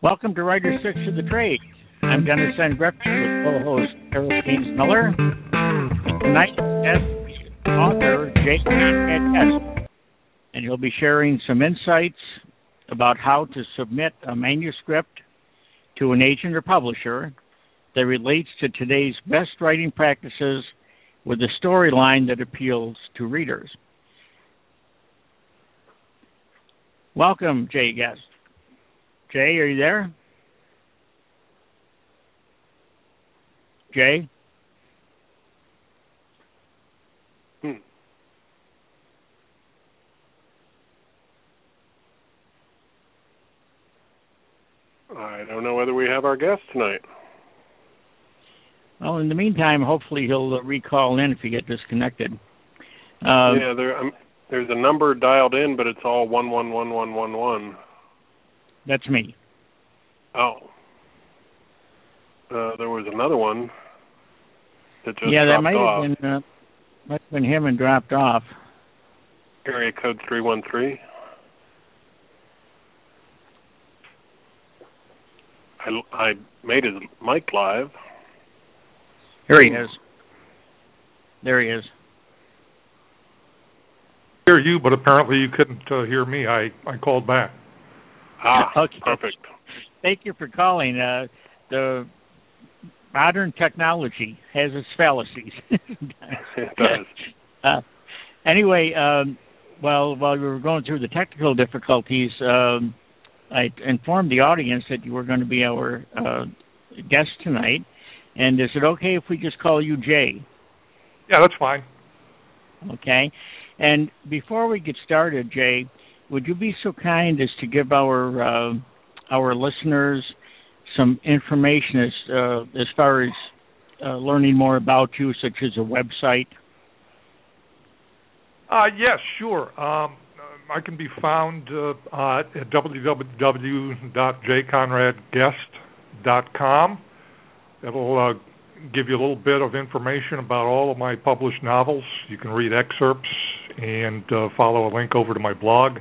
Welcome to Writers Tricks of the Trade. I'm Dennis N. With co-host Eric James Miller. Tonight's guest author J. Conrad and he'll be sharing some insights about how to submit a manuscript to an agent or publisher that relates to today's best writing practices with a storyline that appeals to readers. Welcome, Jay Guest. Jay, are you there? Jay? Hmm. I don't know whether we have our guest tonight. Well, in the meantime, hopefully he'll uh, recall in if he get disconnected. Uh, yeah, there, um, there's a number dialed in, but it's all one one one one one one. That's me. Oh. Uh, there was another one that just yeah, that might off. have been uh, might have been him and dropped off. Area code three one three. I I made his mic live. Here he is. There he is. Hear you, but apparently you couldn't uh, hear me. I I called back. Ah, okay. perfect. Thank you for calling. Uh, the modern technology has its fallacies. it does. Uh, anyway, um, well, while we were going through the technical difficulties, um, I informed the audience that you were going to be our uh, guest tonight. And is it okay if we just call you Jay? Yeah, that's fine. Okay. And before we get started, Jay, would you be so kind as to give our uh, our listeners some information as uh, as far as uh, learning more about you, such as a website? Uh, yes, sure. Um, I can be found uh, at www.jconradguest.com. It'll uh, give you a little bit of information about all of my published novels. You can read excerpts and uh, follow a link over to my blog.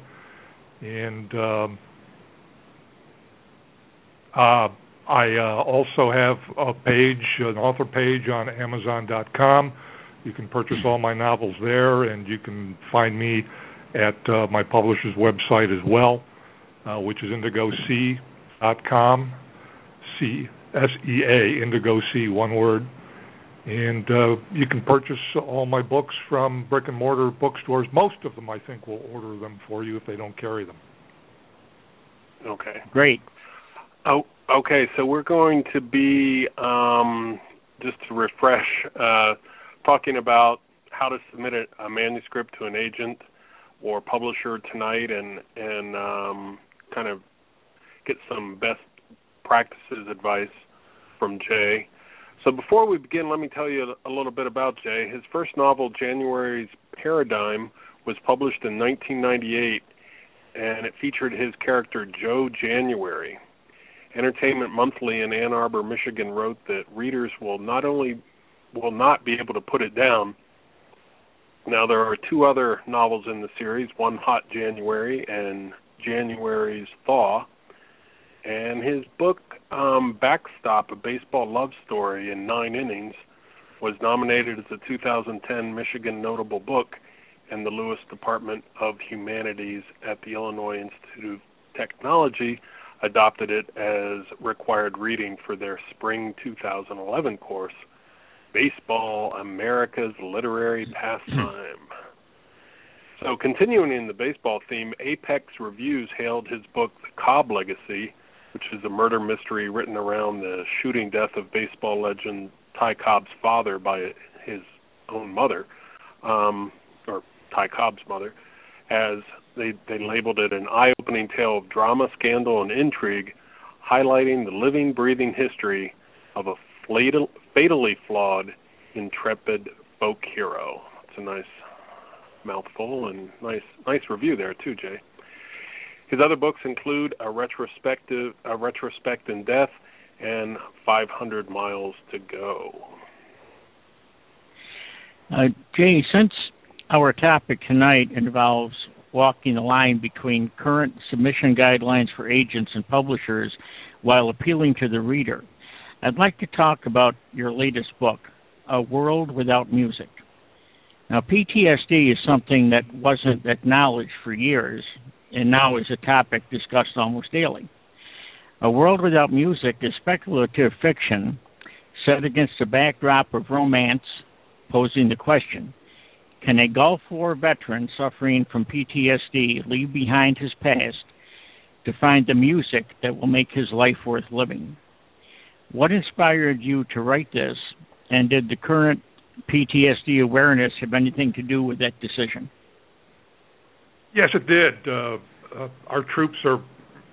And um, uh, I uh, also have a page, an author page on Amazon.com. You can purchase all my novels there, and you can find me at uh, my publisher's website as well, uh, which is indigosea.com. C S E A, Indigo Sea, one word. And uh, you can purchase all my books from brick and mortar bookstores. Most of them, I think, will order them for you if they don't carry them. Okay. Great. Oh, okay. So we're going to be um, just to refresh, uh, talking about how to submit a, a, manuscript to an agent or publisher tonight, and and um, kind of get some best practices advice from Jay. So before we begin, let me tell you a little bit about Jay. His first novel, January's Paradigm, was published in 1998, and it featured his character Joe January. Entertainment Monthly in Ann Arbor, Michigan wrote that readers will not only will not be able to put it down. Now there are two other novels in the series, one Hot January and January's Thaw, and his book um, Backstop: A Baseball Love Story in Nine Innings was nominated as a 2010 Michigan Notable Book, and the Lewis Department of Humanities at the Illinois Institute of Technology adopted it as required reading for their spring 2011 course, Baseball: America's Literary Pastime. So, continuing in the baseball theme, Apex Reviews hailed his book The Cobb Legacy which is a murder mystery written around the shooting death of baseball legend Ty Cobb's father by his own mother, um, or Ty Cobb's mother, as they they labeled it an eye-opening tale of drama, scandal, and intrigue, highlighting the living, breathing history of a fatal, fatally flawed, intrepid folk hero. It's a nice mouthful and nice nice review there too, Jay. His other books include a retrospective, a retrospect in death, and 500 miles to go. Uh, Jay, since our topic tonight involves walking the line between current submission guidelines for agents and publishers while appealing to the reader. I'd like to talk about your latest book, A World Without Music. Now, PTSD is something that wasn't acknowledged for years and now is a topic discussed almost daily. A World Without Music is speculative fiction set against the backdrop of romance, posing the question Can a Gulf War veteran suffering from PTSD leave behind his past to find the music that will make his life worth living? What inspired you to write this, and did the current PTSD awareness have anything to do with that decision? Yes, it did. Uh, uh, our troops are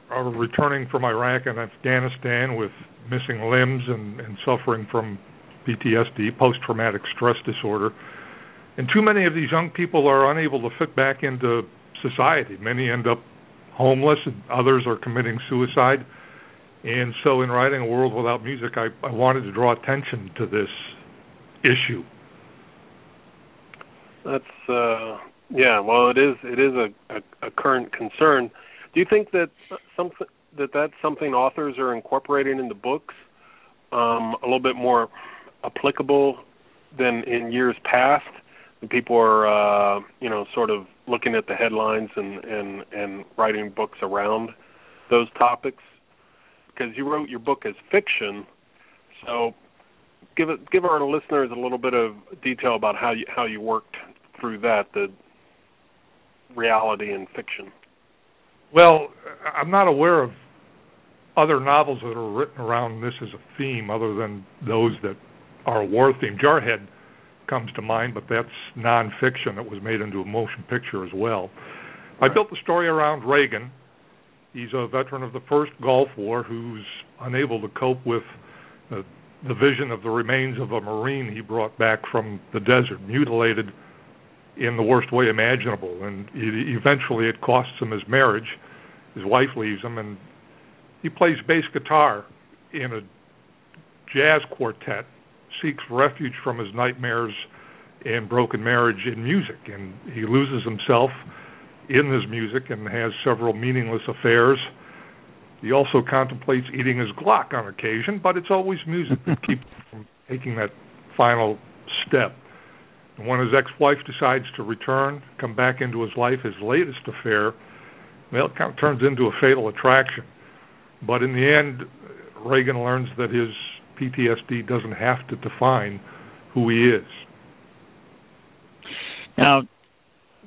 are returning from Iraq and Afghanistan with missing limbs and, and suffering from PTSD, post traumatic stress disorder. And too many of these young people are unable to fit back into society. Many end up homeless, and others are committing suicide. And so, in writing A World Without Music, I, I wanted to draw attention to this issue. That's uh, yeah. Well, it is. It is a, a, a current concern. Do you think that something that that's something authors are incorporating in the books um, a little bit more applicable than in years past? And people are, uh, you know, sort of looking at the headlines and and and writing books around those topics because you wrote your book as fiction. So give it give our listeners a little bit of detail about how you how you worked through that the reality and fiction. Well, I'm not aware of other novels that are written around this as a theme other than those that are a war theme. Jarhead comes to mind, but that's nonfiction that was made into a motion picture as well. Right. I built the story around Reagan. He's a veteran of the first Gulf War who's unable to cope with the, the vision of the remains of a Marine he brought back from the desert, mutilated in the worst way imaginable. And eventually it costs him his marriage. His wife leaves him, and he plays bass guitar in a jazz quartet, seeks refuge from his nightmares and broken marriage in music. And he loses himself in this music and has several meaningless affairs. He also contemplates eating his Glock on occasion, but it's always music that keeps him from taking that final step. When his ex-wife decides to return, come back into his life, his latest affair, well, it kind of turns into a fatal attraction. But in the end, Reagan learns that his PTSD doesn't have to define who he is. Now,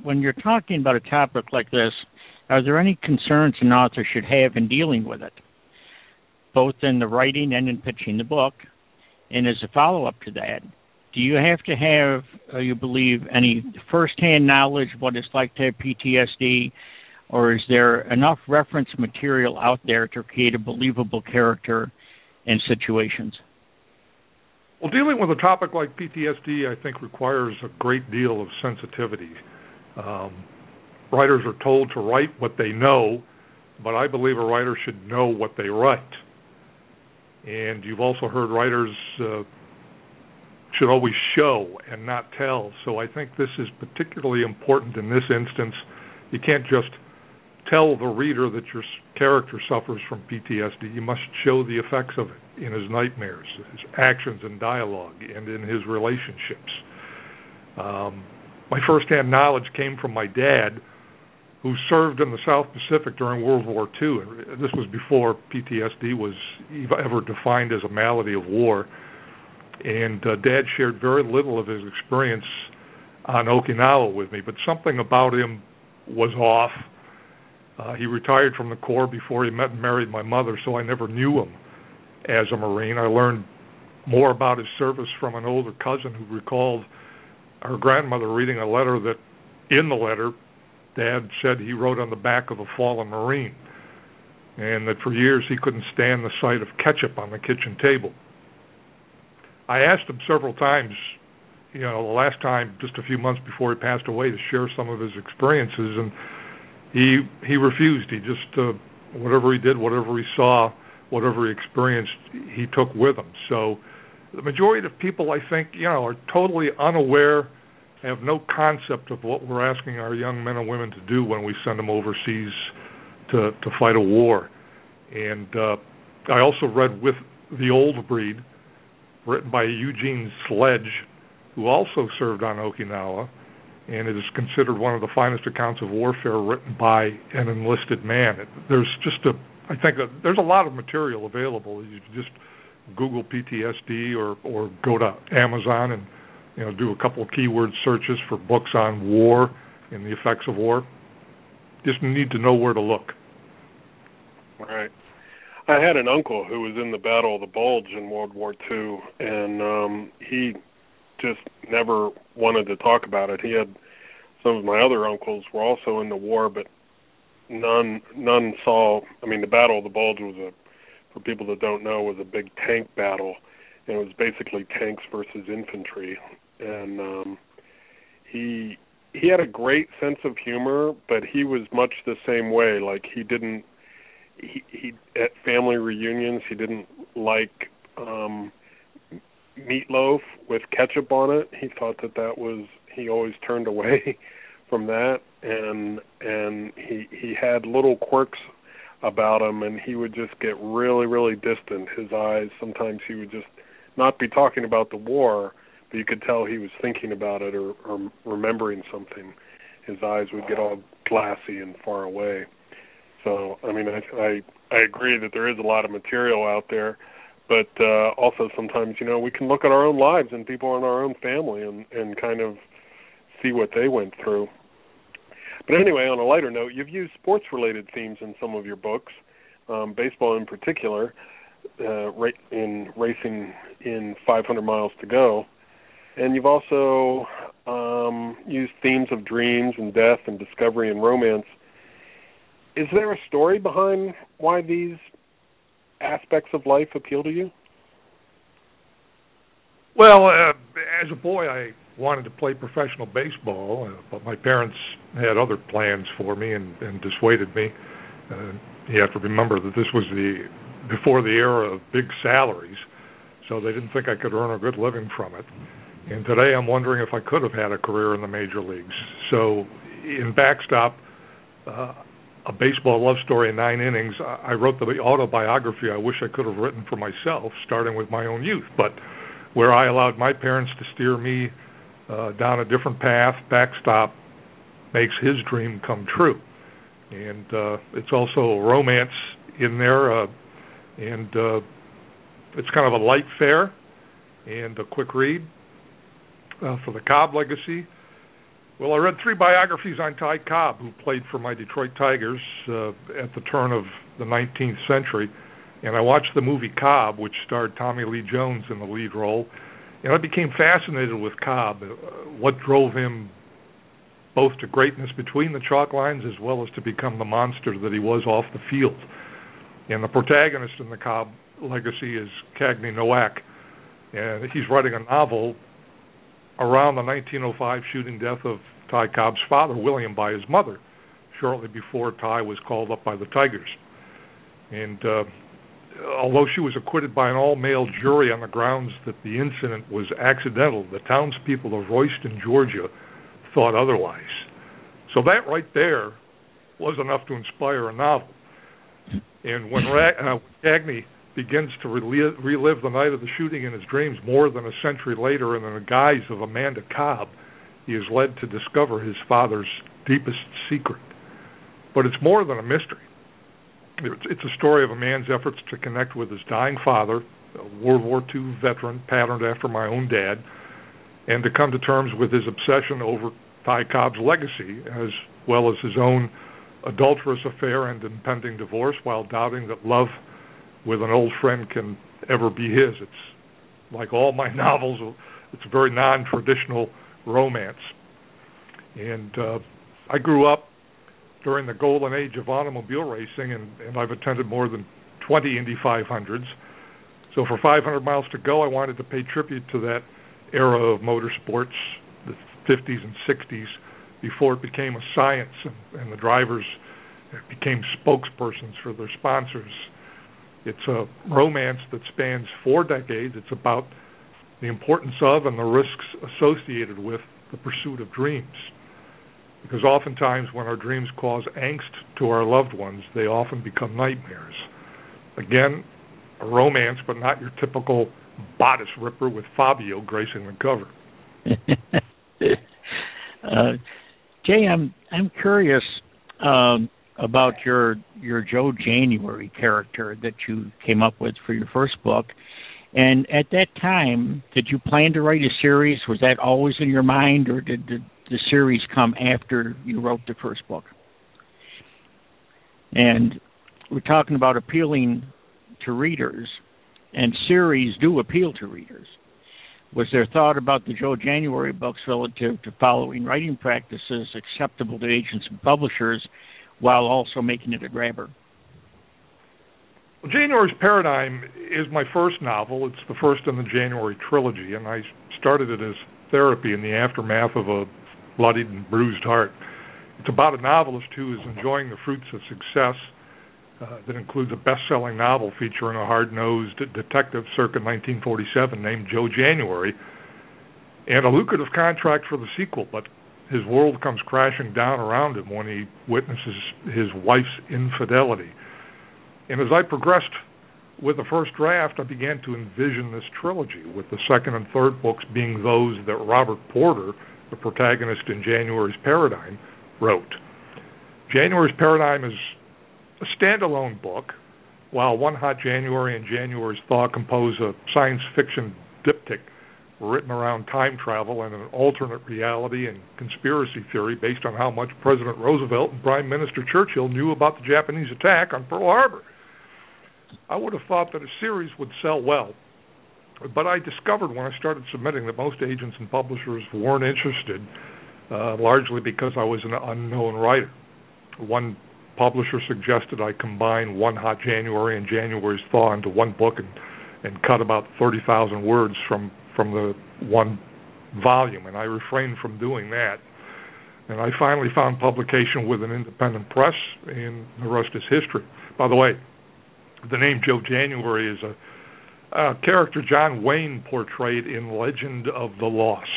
when you're talking about a topic like this, are there any concerns an author should have in dealing with it, both in the writing and in pitching the book? And as a follow up to that, do you have to have, uh, you believe, any firsthand knowledge of what it's like to have PTSD, or is there enough reference material out there to create a believable character and situations? Well, dealing with a topic like PTSD, I think, requires a great deal of sensitivity. Um, writers are told to write what they know, but I believe a writer should know what they write. And you've also heard writers uh, should always show and not tell. So I think this is particularly important in this instance. You can't just tell the reader that your character suffers from PTSD. You must show the effects of it in his nightmares, his actions and dialogue, and in his relationships. Um, my firsthand knowledge came from my dad, who served in the South Pacific during World War II. This was before PTSD was ever defined as a malady of war and uh, Dad shared very little of his experience on Okinawa with me, but something about him was off. Uh, he retired from the Corps before he met and married my mother, so I never knew him as a Marine. I learned more about his service from an older cousin who recalled her grandmother reading a letter that, in the letter, Dad said he wrote on the back of a fallen Marine, and that for years he couldn't stand the sight of ketchup on the kitchen table. I asked him several times, you know, the last time just a few months before he passed away to share some of his experiences, and he he refused. He just uh, whatever he did, whatever he saw, whatever he experienced, he took with him. So the majority of people, I think, you know, are totally unaware, have no concept of what we're asking our young men and women to do when we send them overseas to to fight a war, and uh, I also read With the Old Breed, written by Eugene Sledge, who also served on Okinawa, and it is considered one of the finest accounts of warfare written by an enlisted man. There's just a, I think a, there's a lot of material available. You just Google PTSD or or go to Amazon and you know do a couple of keyword searches for books on war and the effects of war. Just need to know where to look. Right. I had an uncle who was in the Battle of the Bulge in World War II, and um, he just never wanted to talk about it. He had some of my other uncles were also in the war, but none none saw. I mean, the Battle of the Bulge was a, for people that don't know, was a big tank battle, and it was basically tanks versus infantry, and um, he he had a great sense of humor, but he was much the same way. Like he didn't he he at family reunions he didn't like um meatloaf with ketchup on it. He thought that that was he always turned away from that. And and he he had little quirks about him and he would just get really really distant. His eyes sometimes he would just not be talking about the war but you could tell he was thinking about it or, or remembering something. His eyes would get all glassy and far away so I mean, I I, I agree that there is a lot of material out there, but uh, also sometimes you know we can look at our own lives and people in our own family and and kind of see what they went through. But anyway, on a lighter note, you've used sports-related themes in some of your books, um, baseball in particular, uh, in racing in 500 miles to go, and you've also um, used themes of dreams and death and discovery and romance is there a story behind why these aspects of life appeal to you? Well, uh, as a boy, I wanted to play professional baseball, uh, but my parents had other plans for me and, and dissuaded me. Uh, you have to remember that this was the before the era of big salaries, so they didn't think I could earn a good living from it. And today, I'm wondering if I could have had a career in the major leagues. So, in backstop, uh, a baseball love story in nine innings. I wrote the autobiography I wish I could have written for myself, starting with my own youth, but where I allowed my parents to steer me uh, down a different path, backstop makes his dream come true. And uh, it's also romance in there, uh, and uh, it's kind of a light fare and a quick read uh, for the Cobb legacy well, I read three biographies on Ty Cobb, who played for my Detroit Tigers uh, at the turn of the 19th century, and I watched the movie Cobb, which starred Tommy Lee Jones in the lead role, and I became fascinated with Cobb, uh, what drove him both to greatness between the chalk lines as well as to become the monster that he was off the field. And the protagonist in the Cobb legacy is Cagney Nowak, and he's writing a novel around the 1905 shooting death of Ty Cobb's father, William, by his mother, shortly before Ty was called up by the Tigers. And uh, although she was acquitted by an all male jury on the grounds that the incident was accidental, the townspeople of Royston, Georgia, thought otherwise. So that right there was enough to inspire a novel. And when Ra- uh, begins to relive, relive the night of the shooting in his dreams more than a century later in the guise of Amanda Cobb. He is led to discover his father's deepest secret. But it's more than a mystery. It's a story of a man's efforts to connect with his dying father, a World War II veteran patterned after my own dad, and to come to terms with his obsession over Ty Cobb's legacy, as well as his own adulterous affair and impending divorce, while doubting that love with an old friend can ever be his. It's like all my novels, it's a very non-traditional romance. And uh, I grew up during the golden age of automobile racing, and, and I've attended more than 20 Indy 500s. So for 500 miles to go, I wanted to pay tribute to that era of motorsports, the 50s and 60s, before it became a science and, and the drivers became spokespersons for their sponsors it's a romance that spans four decades. It's about the importance of and the risks associated with the pursuit of dreams. Because oftentimes, when our dreams cause angst to our loved ones, they often become nightmares. Again, a romance, but not your typical bodice ripper with Fabio gracing the cover. uh, Jay, I'm I'm curious um, about your your Joe January character that you came up with for your first book. And at that time, did you plan to write a series? Was that always in your mind, or did the, the series come after you wrote the first book? And we're talking about appealing to readers, and series do appeal to readers. Was there thought about the Joe January books relative to following writing practices acceptable to agents and publishers while also making it a grabber? Well, January's Paradigm is my first novel. It's the first in the January trilogy, and I started it as therapy in the aftermath of a bloodied and bruised heart. It's about a novelist who is enjoying the fruits of success uh, that includes a best-selling novel featuring a hard-nosed detective circa 1947 named Joe January, and a lucrative contract for the sequel. But his world comes crashing down around him when he witnesses his wife's infidelity. And as I progressed with the first draft, I began to envision this trilogy, with the second and third books being those that Robert Porter, the protagonist in January's Paradigm, wrote. January's Paradigm is a standalone book, while One Hot January and January's Thaw compose a science fiction diptych written around time travel and an alternate reality and conspiracy theory based on how much President Roosevelt and Prime Minister Churchill knew about the Japanese attack on Pearl Harbor. I would have thought that a series would sell well, but I discovered when I started submitting that most agents and publishers weren't interested, uh, largely because I was an unknown writer. One publisher suggested I combine One Hot January and January's Thaw into one book and and cut about 30,000 words from from the one volume, and I refrained from doing that. And I finally found publication with an independent press, and the rest is history. By the way, the name Joe January is a, a character John Wayne portrayed in Legend of the Lost.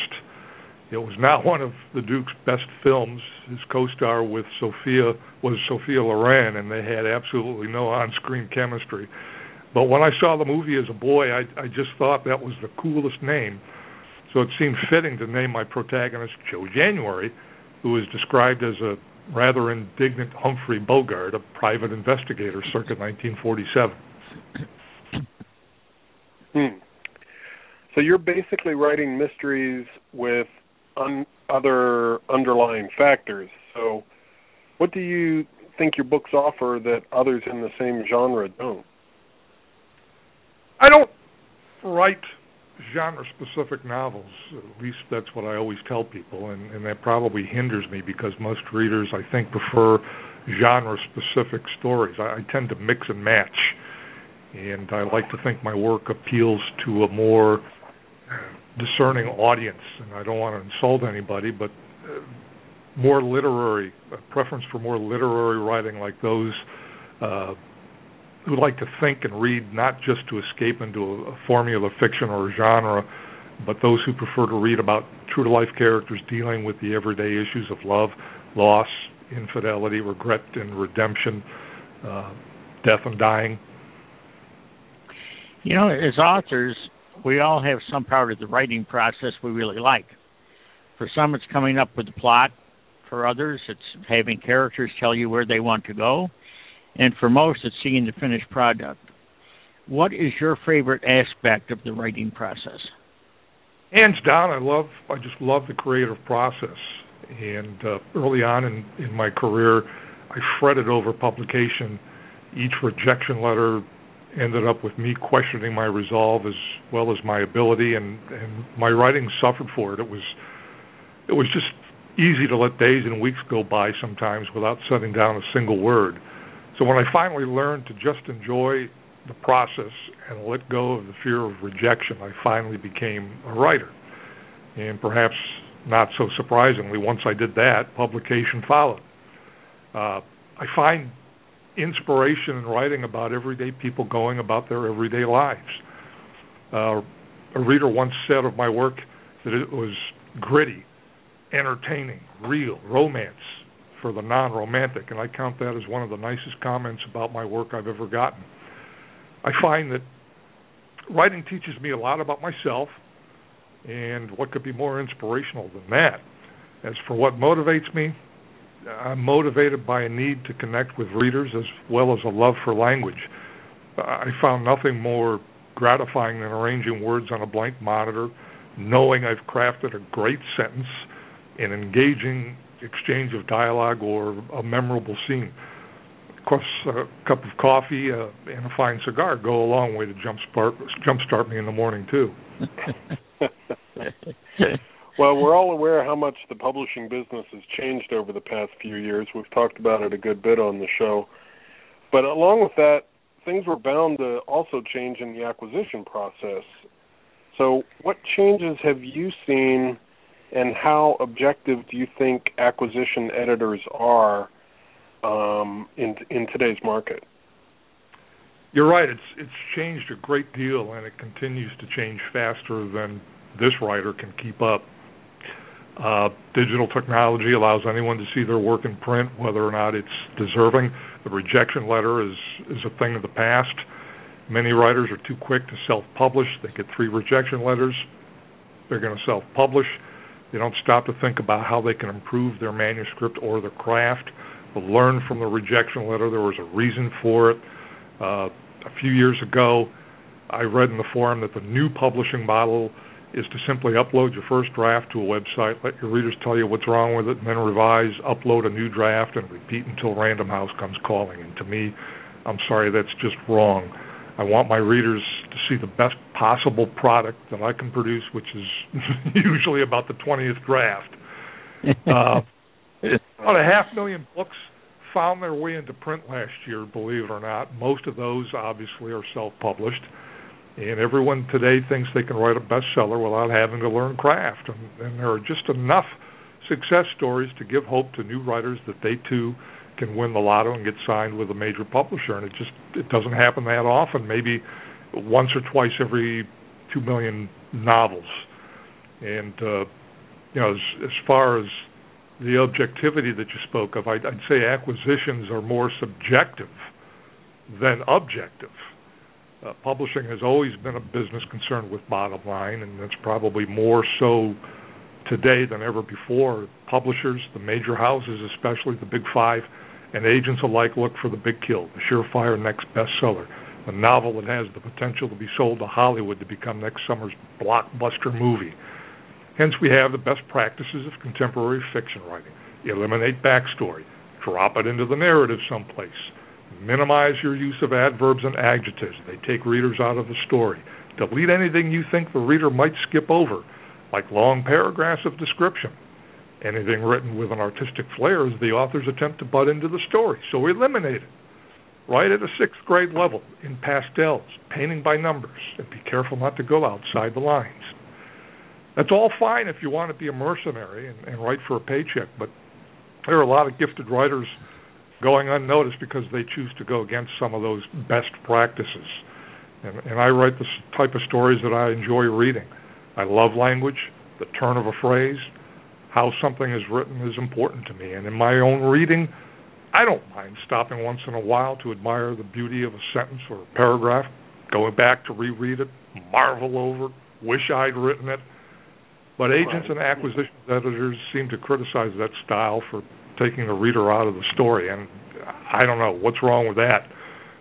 It was not one of the Duke's best films. His co-star with Sophia was Sophia Loren, and they had absolutely no on-screen chemistry. But when I saw the movie as a boy, I, I just thought that was the coolest name. So it seemed fitting to name my protagonist Joe January, who is described as a rather indignant Humphrey Bogart, a private investigator circa 1947. Hmm. So you're basically writing mysteries with un- other underlying factors. So, what do you think your books offer that others in the same genre don't? I don't write genre specific novels. At least that's what I always tell people, and, and that probably hinders me because most readers, I think, prefer genre specific stories. I, I tend to mix and match, and I like to think my work appeals to a more discerning audience, and I don't want to insult anybody, but uh, more literary, a preference for more literary writing like those uh, who like to think and read not just to escape into a, formula fiction or a genre, but those who prefer to read about true to life characters dealing with the everyday issues of love, loss, infidelity, regret, and redemption, uh, death and dying. You know, as authors, we all have some part of the writing process we really like. For some, it's coming up with the plot. For others, it's having characters tell you where they want to go. And for most, it's seeing the finished product. What is your favorite aspect of the writing process? Hands down, I love. I just love the creative process. And uh, early on in, in my career, I fretted over publication. Each rejection letter ended up with me questioning my resolve as well as my ability and and my writing suffered for it it was it was just easy to let days and weeks go by sometimes without setting down a single word so when i finally learned to just enjoy the process and let go of the fear of rejection i finally became a writer and perhaps not so surprisingly once i did that publication followed uh, i find inspiration in writing about everyday people going about their everyday lives. Uh, a reader once said of my work that it was gritty, entertaining, real, romance for the non romantic, and I count that as one of the nicest comments about my work I've ever gotten. I find that writing teaches me a lot about myself, and what could be more inspirational than that? As for what motivates me, I'm motivated by a need to connect with readers as well as a love for language. I found nothing more gratifying than arranging words on a blank monitor, knowing I've crafted a great sentence, and engaging exchange of dialogue, or a memorable scene. Of course, a cup of coffee uh, and a fine cigar go a long way to jumpstart jumpstart me in the morning too. well, we're all aware how much the publishing business has changed over the past few years. We've talked about it a good bit on the show. But along with that, things were bound to also change in the acquisition process. So, what changes have you seen, and how objective do you think acquisition editors are um, in in today's market? You're right. It's it's changed a great deal, and it continues to change faster than this writer can keep up. Uh, digital technology allows anyone to see their work in print, whether or not it's deserving. The rejection letter is is a thing of the past. Many writers are too quick to self-publish. They get three rejection letters, they're going to self-publish. They don't stop to think about how they can improve their manuscript or their craft. Learn from the rejection letter there was a reason for it. Uh, a few years ago, I read in the forum that the new publishing model is to simply upload your first draft to a website, let your readers tell you what's wrong with it, and then revise, upload a new draft, and repeat until Random House comes calling. And to me, I'm sorry, that's just wrong. I want my readers to see the best possible product that I can produce, which is usually about the 20th draft. Uh, about a half million books found their way into print last year, believe it or not. Most of those obviously are self published. And everyone today thinks they can write a bestseller without having to learn craft. And, and there are just enough success stories to give hope to new writers that they too can win the lotto and get signed with a major publisher. And it just it doesn't happen that often. Maybe once or twice every two million novels. And uh, you know, as, as far as the objectivity that you spoke of, I'd, I'd say acquisitions are more subjective than objective uh, publishing has always been a business concerned with bottom line, and that's probably more so today than ever before. Publishers, the major houses, especially the big five, and agents alike look for the big kill, the surefire next bestseller, a novel that has the potential to be sold to Hollywood to become next summer's blockbuster movie. Hence, we have the best practices of contemporary fiction writing. Eliminate backstory, drop it into the narrative someplace Minimize your use of adverbs and adjectives. They take readers out of the story. Delete anything you think the reader might skip over, like long paragraphs of description. Anything written with an artistic flair is the author's attempt to butt into the story, so eliminate it. Write at a sixth grade level in pastels, painting by numbers, and be careful not to go outside the lines. That's all fine if you want to be a mercenary and, and write for a paycheck, but there are a lot of gifted writers going unnoticed because they choose to go against some of those best practices. And, and I write the type of stories that I enjoy reading. I love language, the turn of a phrase, how something is written is important to me. And in my own reading, I don't mind stopping once in a while to admire the beauty of a sentence or a paragraph, going back to reread it, marvel over it, wish I'd written it. But agents and acquisitions editors seem to criticize that style for taking the reader out of the story. And I don't know what's wrong with that.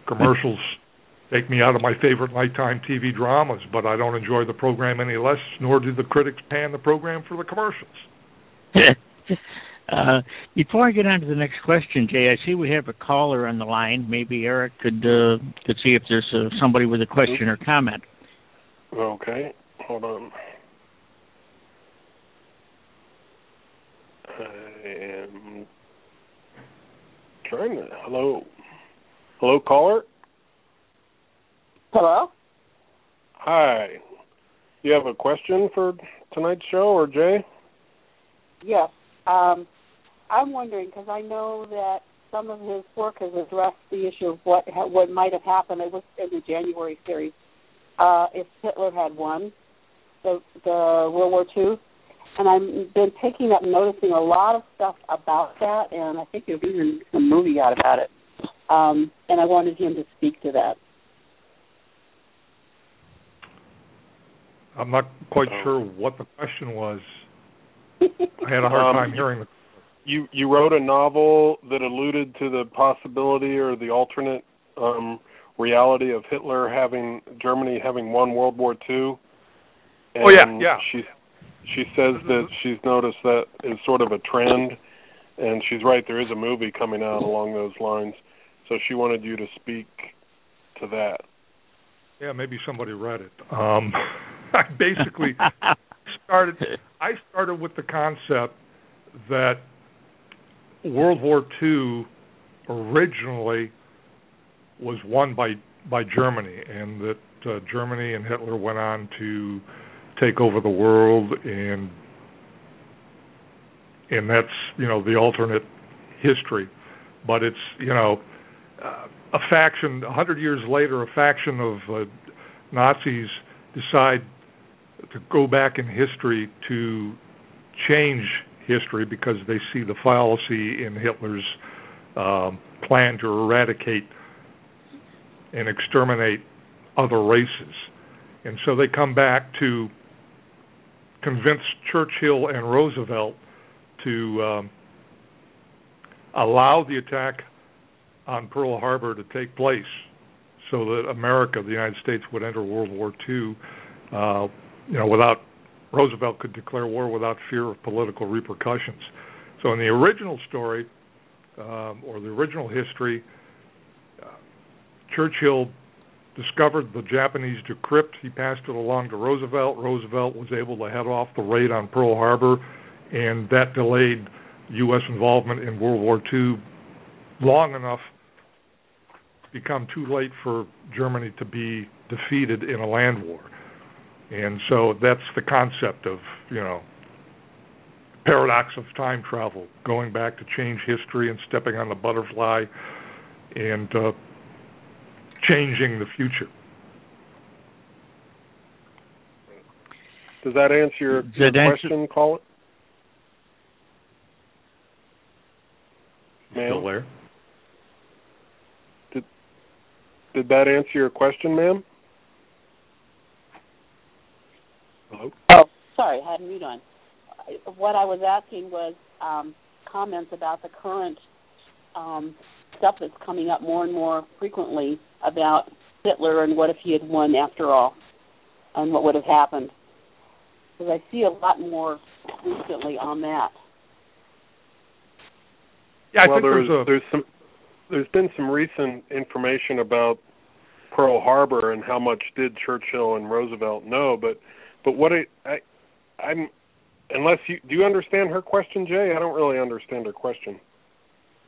Commercials take me out of my favorite nighttime TV dramas, but I don't enjoy the program any less, nor do the critics pan the program for the commercials. uh, before I get on to the next question, Jay, I see we have a caller on the line. Maybe Eric could uh, could see if there's uh, somebody with a question or comment. Okay, hold on. I am trying to. Hello, hello, caller. Hello. Hi. You have a question for tonight's show, or Jay? Yes. Um, I'm wondering because I know that some of his work has addressed the issue of what what might have happened. It was in the January series. Uh, if Hitler had won the the World War II, and I've been picking up noticing a lot of stuff about that, and I think there's even some movie out about it. Um, and I wanted him to speak to that. I'm not quite oh. sure what the question was. I had a hard um, time hearing the you you wrote a novel that alluded to the possibility or the alternate um, reality of Hitler having Germany having won World War II. And Oh, yeah, yeah. She she says that she's noticed that is sort of a trend, and she's right. There is a movie coming out along those lines. So she wanted you to speak to that. yeah, maybe somebody read it. Um, I basically started. I started with the concept that World War II originally was won by by Germany, and that uh, Germany and Hitler went on to take over the world, and and that's you know the alternate history, but it's you know uh, a faction. A hundred years later, a faction of uh, Nazis decide to go back in history to change history because they see the fallacy in Hitler's um, plan to eradicate and exterminate other races. And so they come back to convince Churchill and Roosevelt to um, allow the attack on Pearl Harbor to take place so that America, the United States, would enter World War II, uh, you know, without Roosevelt could declare war without fear of political repercussions. So in the original story, um, or the original history, uh, Churchill discovered the Japanese decrypt. He passed it along to Roosevelt. Roosevelt was able to head off the raid on Pearl Harbor, and that delayed U.S. involvement in World War II long enough to become too late for Germany to be defeated in a land war. And so that's the concept of, you know, paradox of time travel, going back to change history and stepping on the butterfly and uh, changing the future. Does that answer your, your that answer- question, Call it? Still Ma'am, there? did that answer your question, ma'am? Hello. Oh, sorry, I had mute on. I- What I was asking was um, comments about the current um, stuff that's coming up more and more frequently about Hitler and what if he had won after all, and what would have happened. Because I see a lot more recently on that. Yeah, I well, think there's there's a there's some there's been some recent information about Pearl Harbor and how much did Churchill and Roosevelt know, but but what I, I I'm unless you do you understand her question, Jay? I don't really understand her question.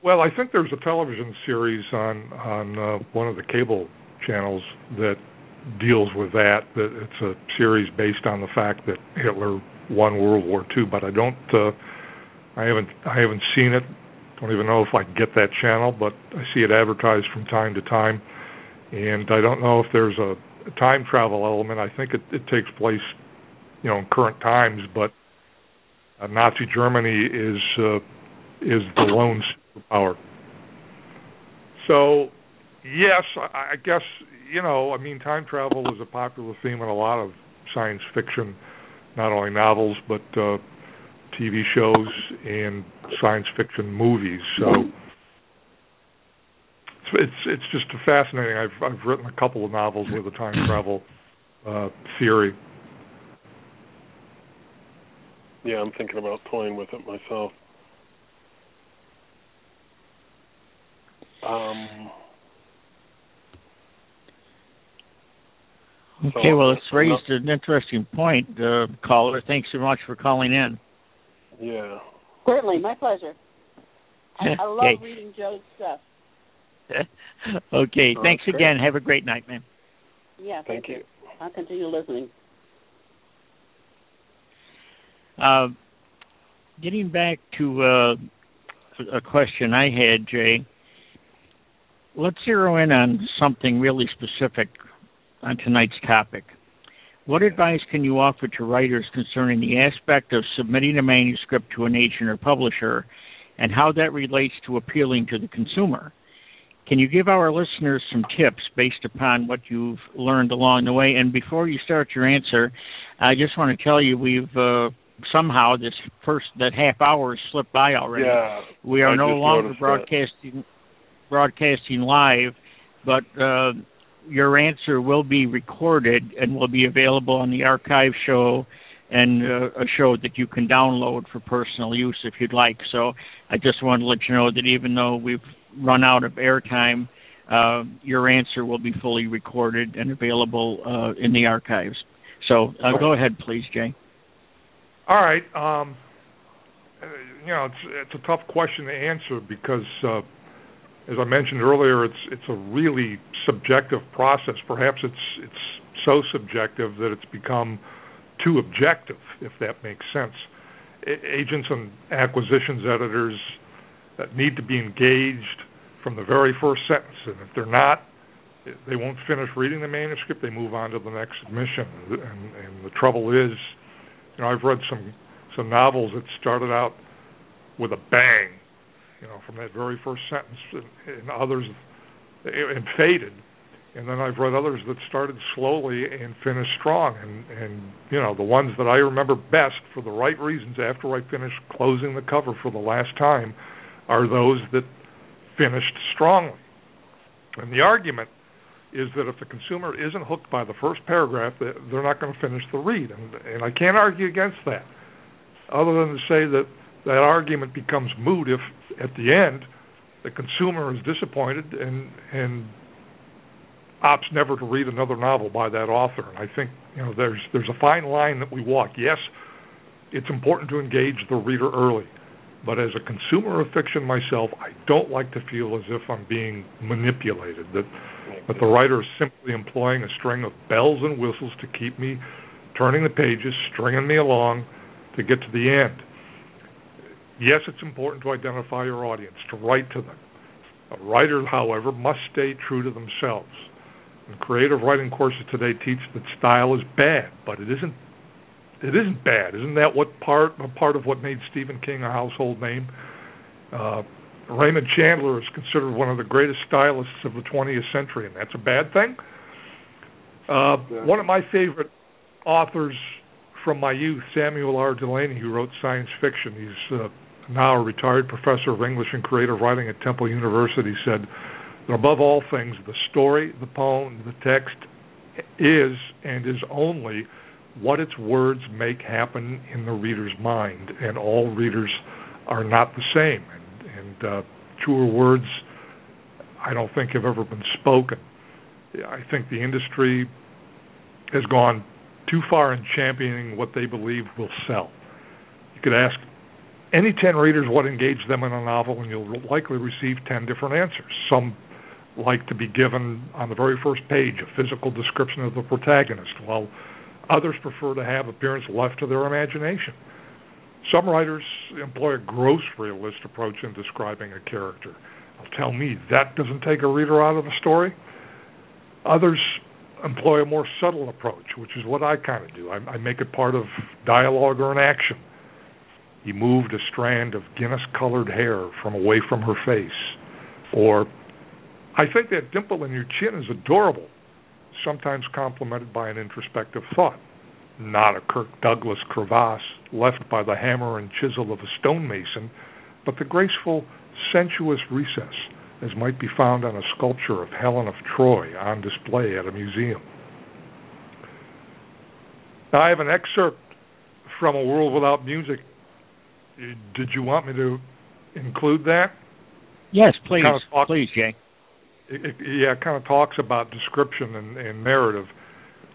Well, I think there's a television series on on uh, one of the cable channels that deals with that. That it's a series based on the fact that Hitler won World War II, but I don't. Uh, I haven't. I haven't seen it. Don't even know if I can get that channel, but I see it advertised from time to time, and I don't know if there's a time travel element. I think it, it takes place, you know, in current times, but uh, Nazi Germany is uh, is the lone superpower. So, yes, I, I guess you know. I mean, time travel is a popular theme in a lot of science fiction, not only novels but uh, TV shows and science fiction movies. So. It's, it's it's just fascinating. I've I've written a couple of novels with a time travel uh, theory. Yeah, I'm thinking about toying with it myself. Um, Okay, So, well, it's I'm raised an interesting point, uh, caller. Thanks so much for calling in. yeah. Certainly, my pleasure. I, I love Okay. reading Joe's stuff. okay, Oh, thanks great. again. Have a great night, man. Yeah, Thank you. I'll continue listening. Uh, getting back to uh, a question I had, Jay. Let's zero in on something really specific on tonight's topic. What advice can you offer to writers concerning the aspect of submitting a manuscript to an agent or publisher and how that relates to appealing to the consumer? Can you give our listeners some tips based upon what you've learned along the way? And before you start your answer, I just want to tell you we've uh, somehow this first that half hour has slipped by already. Yeah, we are I no longer noticed that. broadcasting broadcasting live, but uh, your answer will be recorded and will be available on the archive show and uh, a show that you can download for personal use if you'd like. So I just want to let you know that even though we've run out of airtime, uh, your answer will be fully recorded and available uh, in the archives. So uh, go ahead, please, Jay. All right. Um, uh, you know, it's it's a tough question to answer because, uh, as I mentioned earlier, it's it's a really subjective process. Perhaps it's it's so subjective that it's become too objective, if that makes sense. Agents and acquisitions editors that need to be engaged from the very first sentence, and if they're not, they won't finish reading the manuscript. They move on to the next submission, and, and the trouble is, you know, I've read some some novels that started out with a bang, you know, from that very first sentence, and, and others and faded and then I've read others that started slowly and finished strong. And and you know the ones that I remember best for the right reasons after I finished closing the cover for the last time are those that finished strongly. And the argument is that if the consumer isn't hooked by the first paragraph, they're not going to finish the read. And and I can't argue against that, other than to say that that argument becomes moot if at the end the consumer is disappointed and and opts never to read another novel by that author. And I think you know there's there's a fine line that we walk. Yes, it's important to engage the reader early, but as a consumer of fiction myself, I don't like to feel as if I'm being manipulated. That that the writer is simply employing a string of bells and whistles to keep me turning the pages, stringing me along to get to the end. Yes, it's important to identify your audience, to write to them. A writer, however, must stay true to themselves. And creative writing courses today teach that style is bad, but it isn't. It isn't bad. Isn't that what part part of what made Stephen King a household name? Uh, Raymond Chandler is considered one of the greatest stylists of the 20th century, and that's a bad thing. Uh, one of my favorite authors from my youth, Samuel R. Delany, who wrote science fiction. He's uh, now a retired professor of English and creative writing at Temple University. Said that above all things, the story, the poem, the text is and is only what its words make happen in the reader's mind, and all readers are not the same. And, and uh, truer words, I don't think have ever been spoken. I think the industry has gone too far in championing what they believe will sell. You could ask any 10 readers what engaged them in a novel, and you'll likely receive 10 different answers. Some like to be given on the very first page a physical description of the protagonist, while others prefer to have appearance left to their imagination. Some writers employ a gross realist approach in describing a character. Tell me that doesn't take a reader out of the story. Others employ a more subtle approach, which is what I kind of do. I, I make it part of dialogue or an action. He moved a strand of Guinness colored hair from away from her face. Or, I think that dimple in your chin is adorable, sometimes complemented by an introspective thought. Not a Kirk Douglas crevasse left by the hammer and chisel of a stonemason, but the graceful, sensuous recess as might be found on a sculpture of Helen of Troy on display at a museum. Now, I have an excerpt from A World Without Music. Did you want me to include that? Yes, please. Kind of please, Jay. It, it, yeah, kind of talks about description and, and narrative.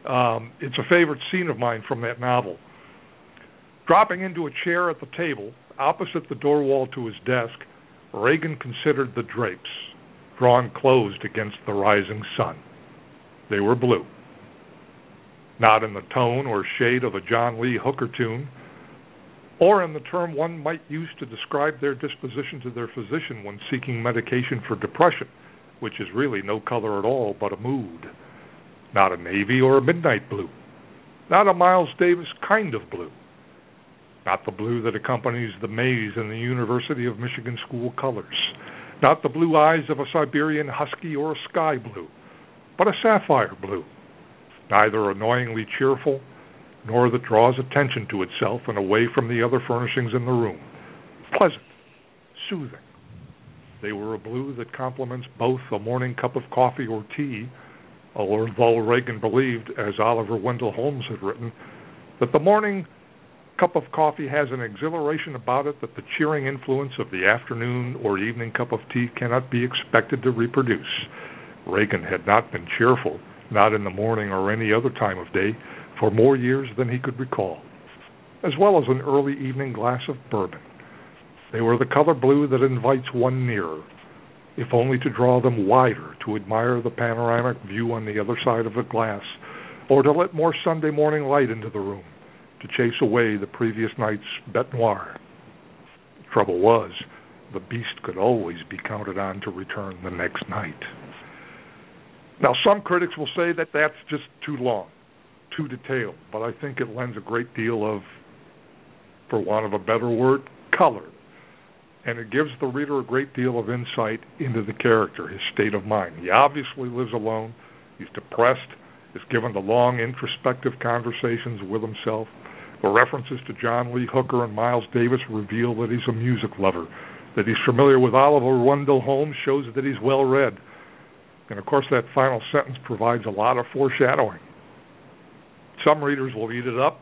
Um, it's a favorite scene of mine from that novel. Dropping into a chair at the table, opposite the door wall to his desk, Regan considered the drapes, drawn closed against the rising sun. They were blue. Not in the tone or shade of a John Lee Hooker tune, or in the term one might use to describe their disposition to their physician when seeking medication for depression, which is really no color at all but a mood. Not a navy or a midnight blue. Not a Miles Davis kind of blue not the blue that accompanies the maize in the University of Michigan school colors, not the blue eyes of a Siberian husky or a sky blue, but a sapphire blue, neither annoyingly cheerful nor that draws attention to itself and away from the other furnishings in the room. Pleasant, soothing. They were a blue that complements both a morning cup of coffee or tea, although Regan believed, as Oliver Wendell Holmes had written, that the morning cup of coffee has an exhilaration about it that the cheering influence of the afternoon or evening cup of tea cannot be expected to reproduce. Regan had not been cheerful, not in the morning or any other time of day, for more years than he could recall, as well as an early evening glass of bourbon. They were the color blue that invites one nearer, if only to draw them wider to admire the panoramic view on the other side of the glass, or to let more Sunday morning light into the room, to chase away the previous night's bete noire. Trouble was, the beast could always be counted on to return the next night. Now, some critics will say that that's just too long, too detailed, but I think it lends a great deal of, for want of a better word, color. And it gives the reader a great deal of insight into the character, his state of mind. He obviously lives alone, he's depressed, is given to long introspective conversations with himself. The references to John Lee Hooker and Miles Davis reveal that he's a music lover. That he's familiar with Oliver Wendell Holmes shows that he's well read and of course, that final sentence provides a lot of foreshadowing. Some readers will eat it up,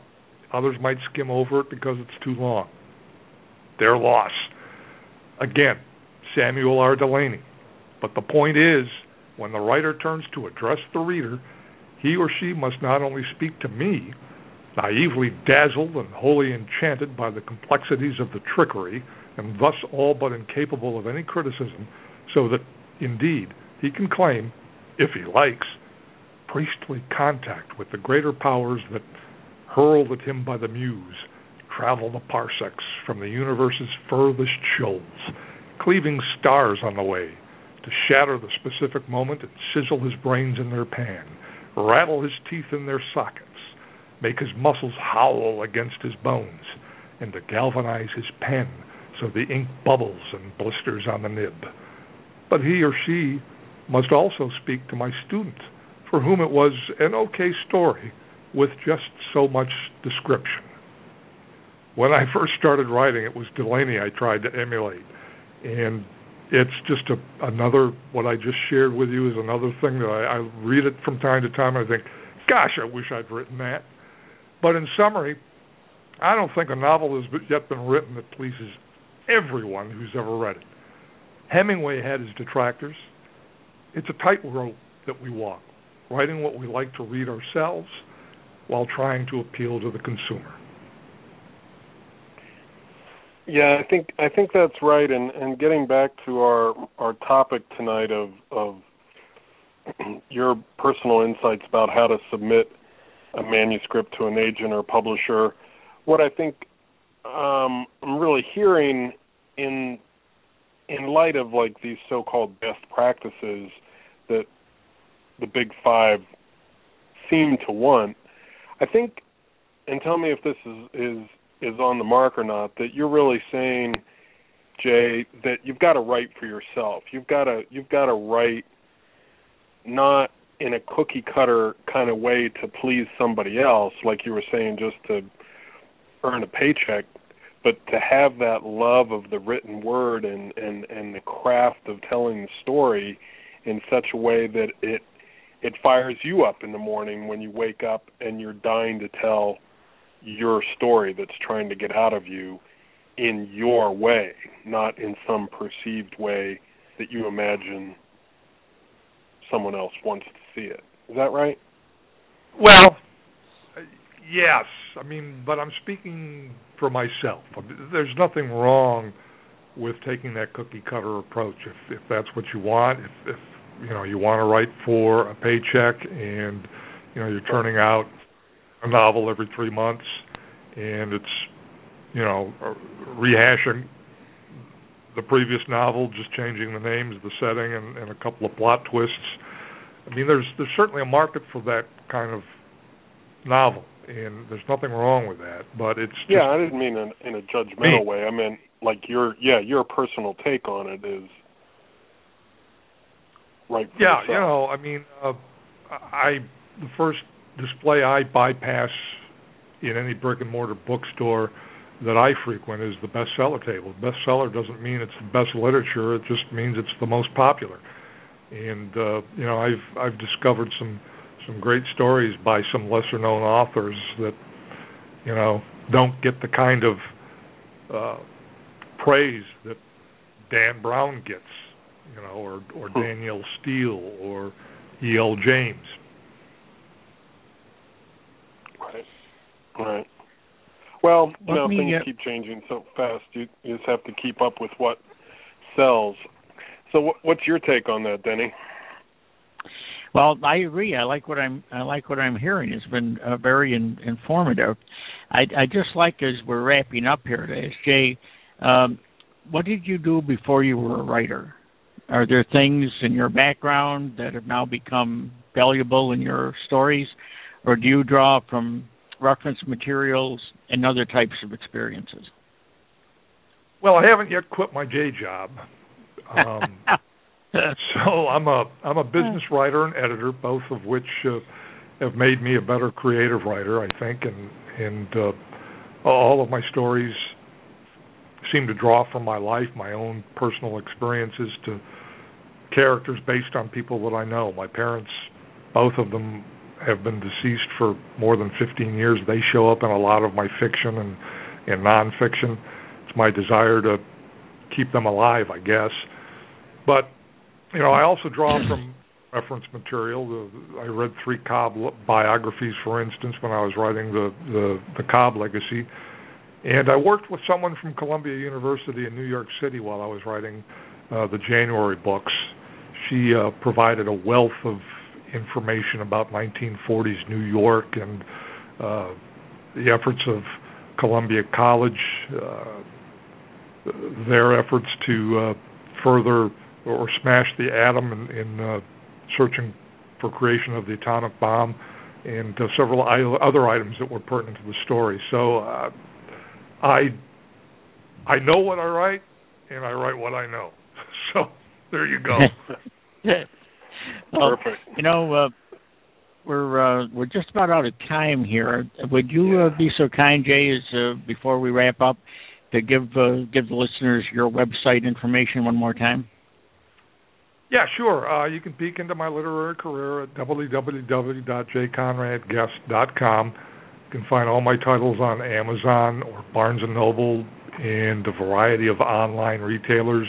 others might skim over it because it's too long. Their loss. Again, Samuel R. Delany. But the point is, when the writer turns to address the reader, he or she must not only speak to me, naively dazzled and wholly enchanted by the complexities of the trickery, and thus all but incapable of any criticism, so that, indeed, he can claim, if he likes, priestly contact with the greater powers that, hurled at him by the muse, travel the parsecs from the universe's furthest shoals, cleaving stars on the way, to shatter the specific moment and sizzle his brains in their pan, rattle his teeth in their sockets, make his muscles howl against his bones, and to galvanize his pen so the ink bubbles and blisters on the nib. But he or she must also speak to my student, for whom it was an okay story with just so much description. When I first started writing, it was Delany I tried to emulate, and it's just a, another what I just shared with you is another thing that I, I read it from time to time. And I think, gosh, I wish I'd written that. But in summary, I don't think a novel has yet been written that pleases everyone who's ever read it. Hemingway had his detractors. It's a tightrope that we walk, writing what we like to read ourselves while trying to appeal to the consumer. Yeah, I think I think that's right. And and getting back to our our topic tonight of of your personal insights about how to submit a manuscript to an agent or publisher, what I think um, I'm really hearing in in light of like these so-called best practices that the big five seem to want. I think, and tell me if this is is is on the mark or not. That you're really saying, Jay, that you've got to write for yourself. You've got to you've got to write not in a cookie cutter kind of way to please somebody else, like you were saying, just to earn a paycheck, but to have that love of the written word and and and the craft of telling the story in such a way that it it fires you up in the morning when you wake up and you're dying to tell your story that's trying to get out of you in your way, not in some perceived way that you imagine someone else wants to see it. Is that right? Well, yes. I mean, but I'm speaking for myself. There's nothing wrong with taking that cookie cutter approach if if that's what you want. If if you know you want to write for a paycheck and you know you're turning out a novel every three months and it's you know rehashing the previous novel just changing the names the setting and, and a couple of plot twists. I mean there's there's certainly a market for that kind of novel and there's nothing wrong with that but it's just, yeah i didn't mean in, in a judgmental me. way. I meant like your yeah your personal take on it is right yeah you know i mean uh, i the first display i bypass in any brick and mortar bookstore that I frequent is the bestseller table. Bestseller doesn't mean it's the best literature; it just means it's the most popular. And uh, you know, I've I've discovered some some great stories by some lesser known authors that you know don't get the kind of uh, praise that Dan Brown gets, you know, or or hmm. Danielle Steel or E. L. James. Right. Right. Well, you know, things get... keep changing so fast. You, you just have to keep up with what sells. So, what, what's your take on that, Denny? Well, I agree. I like what I'm. I like what I'm hearing. It's been uh, very in, informative. I, I just like as we're wrapping up here to ask Jay, um, what did you do before you were a writer? Are there things in your background that have now become valuable in your stories, or do you draw from reference materials and other types of experiences? Well, I haven't yet quit my day job. Um, so I'm a I'm a business writer and editor, both of which uh, have made me a better creative writer, I think, and and uh, all of my stories seem to draw from my life, my own personal experiences, to characters based on people that I know. My parents, both of them, have been deceased for more than 15 years. They show up in a lot of my fiction and and nonfiction. It's my desire to keep them alive, I guess. But you know, I also draw from reference material. I read three Cobb biographies, for instance, when I was writing the the, the Cobb legacy, and I worked with someone from Columbia University in New York City while I was writing uh, the January books. She uh, provided a wealth of information about 1940s New York and uh, the efforts of Columbia College, uh, their efforts to uh, further or smash the atom in, in uh, searching for creation of the atomic bomb, and uh, several other items that were pertinent to the story. So uh, I I know what I write, and I write what I know. So there you go. well, Perfect. You know, uh, we're uh, we're just about out of time here. Would you uh, be so kind, Jay, as uh, before we wrap up, to give uh, give the listeners your website information one more time? Yeah, sure. Uh, you can peek into my literary career at www.jconradguest.com. You can find all my titles on Amazon or Barnes and Noble and a variety of online retailers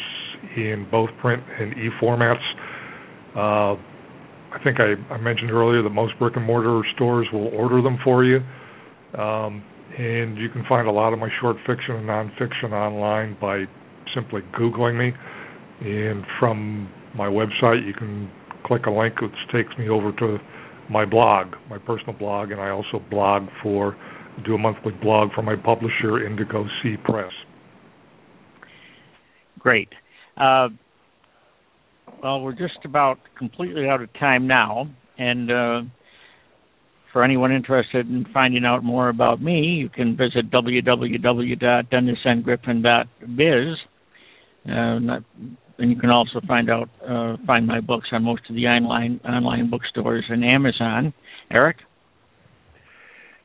in both print and e formats. Uh, I think I, I, mentioned earlier that most brick and mortar stores will order them for you. Um, and you can find a lot of my short fiction and nonfiction online by simply Googling me. And from my website, you can click a link which takes me over to my blog, my personal blog, and I also blog for do a monthly blog for my publisher, Indigo Sea Press. Great. Uh, well, we're just about completely out of time now, and uh, for anyone interested in finding out more about me, you can visit www.dennisngriffin.biz. Uh, and you can also find out uh, find my books on most of the online online bookstores and Amazon. Eric.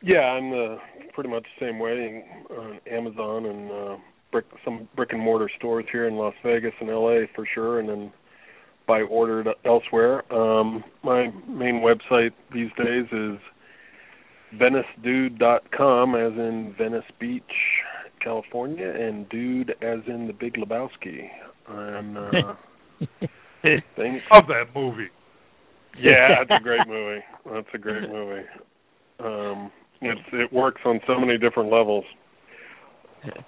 Yeah, I'm uh, pretty much the same way on Amazon and uh, brick some brick and mortar stores here in Las Vegas and LA for sure, and then by order elsewhere. Um, my main website these days is VeniceDude.com, as in Venice Beach, California, and Dude as in the Big Lebowski and uh, things. Of that movie. Yeah, that's a great movie. That's a great movie. Um, it's it works on so many different levels,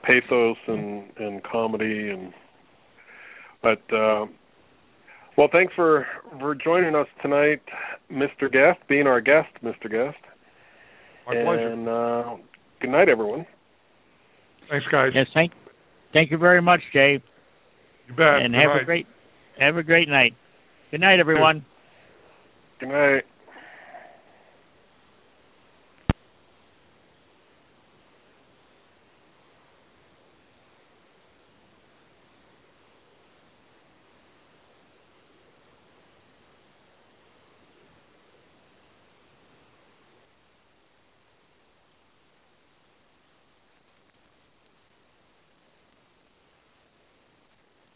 pathos and and comedy and. But uh, well, thanks for for joining us tonight, Mr. Guest, being our guest, Mr. Guest. My and, pleasure. And uh, good night, everyone. Thanks, guys. Yes, thank thank you very much, Jay. You bet. And Good have night. a great have a great night. Good night, everyone. Good night.